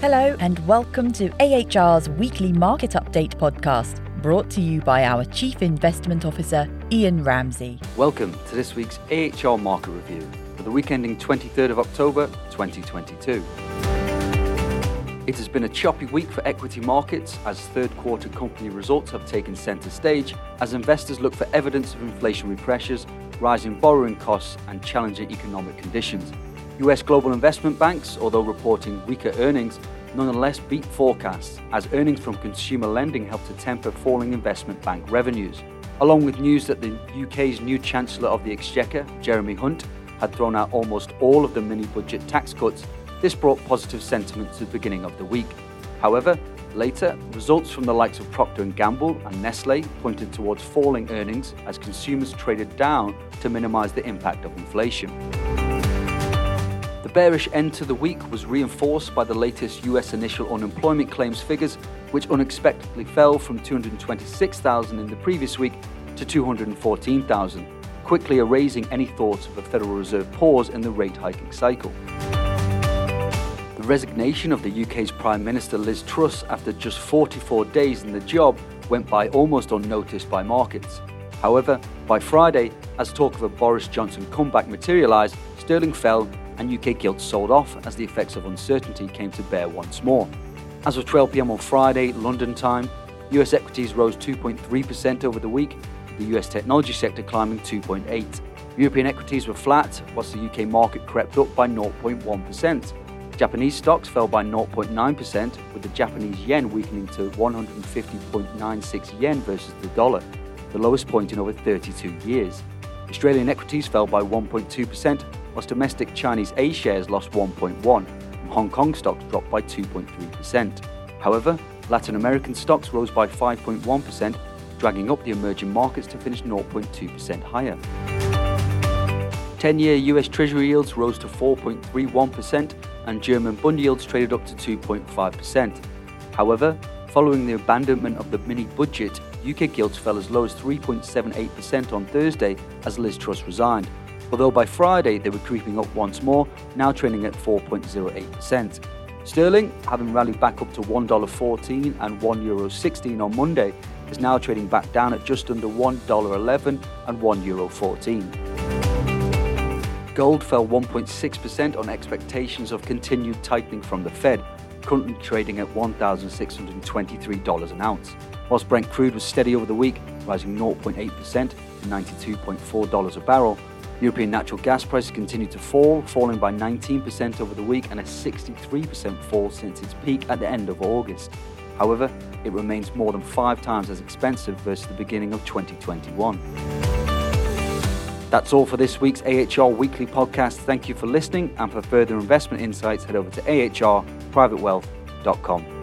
Hello, and welcome to AHR's weekly market update podcast, brought to you by our Chief Investment Officer, Ian Ramsey. Welcome to this week's AHR market review for the week ending 23rd of October 2022. It has been a choppy week for equity markets as third quarter company results have taken centre stage as investors look for evidence of inflationary pressures, rising borrowing costs, and challenging economic conditions. US global investment banks, although reporting weaker earnings, nonetheless beat forecasts as earnings from consumer lending helped to temper falling investment bank revenues. Along with news that the UK's new Chancellor of the Exchequer, Jeremy Hunt, had thrown out almost all of the mini budget tax cuts, this brought positive sentiment to the beginning of the week. However, later, results from the likes of Procter & Gamble and Nestle pointed towards falling earnings as consumers traded down to minimize the impact of inflation. The bearish end to the week was reinforced by the latest US initial unemployment claims figures, which unexpectedly fell from 226,000 in the previous week to 214,000, quickly erasing any thoughts of a Federal Reserve pause in the rate hiking cycle. The resignation of the UK's Prime Minister Liz Truss after just 44 days in the job went by almost unnoticed by markets. However, by Friday, as talk of a Boris Johnson comeback materialised, sterling fell and UK gilts sold off as the effects of uncertainty came to bear once more. As of 12 pm on Friday, London time, US equities rose 2.3% over the week, the US technology sector climbing 2.8. European equities were flat, whilst the UK market crept up by 0.1%. Japanese stocks fell by 0.9%, with the Japanese yen weakening to 150.96 yen versus the dollar, the lowest point in over 32 years. Australian equities fell by 1.2%, whilst domestic Chinese A shares lost 1.1 and Hong Kong stocks dropped by 2.3%. However, Latin American stocks rose by 5.1%, dragging up the emerging markets to finish 0.2% higher. 10 year US Treasury yields rose to 4.31%, and German bond yields traded up to 2.5%. However, following the abandonment of the mini budget, UK gilts fell as low as 3.78% on Thursday as Liz Truss resigned, although by Friday they were creeping up once more, now trading at 4.08%. Sterling, having rallied back up to $1.14 and €1.16 on Monday, is now trading back down at just under $1.11 and €1.14. Gold fell 1.6% on expectations of continued tightening from the Fed, currently trading at $1,623 an ounce. Whilst Brent crude was steady over the week, rising 0.8% to $92.4 a barrel, European natural gas prices continued to fall, falling by 19% over the week and a 63% fall since its peak at the end of August. However, it remains more than five times as expensive versus the beginning of 2021. That's all for this week's AHR Weekly podcast. Thank you for listening, and for further investment insights, head over to ahrprivatewealth.com.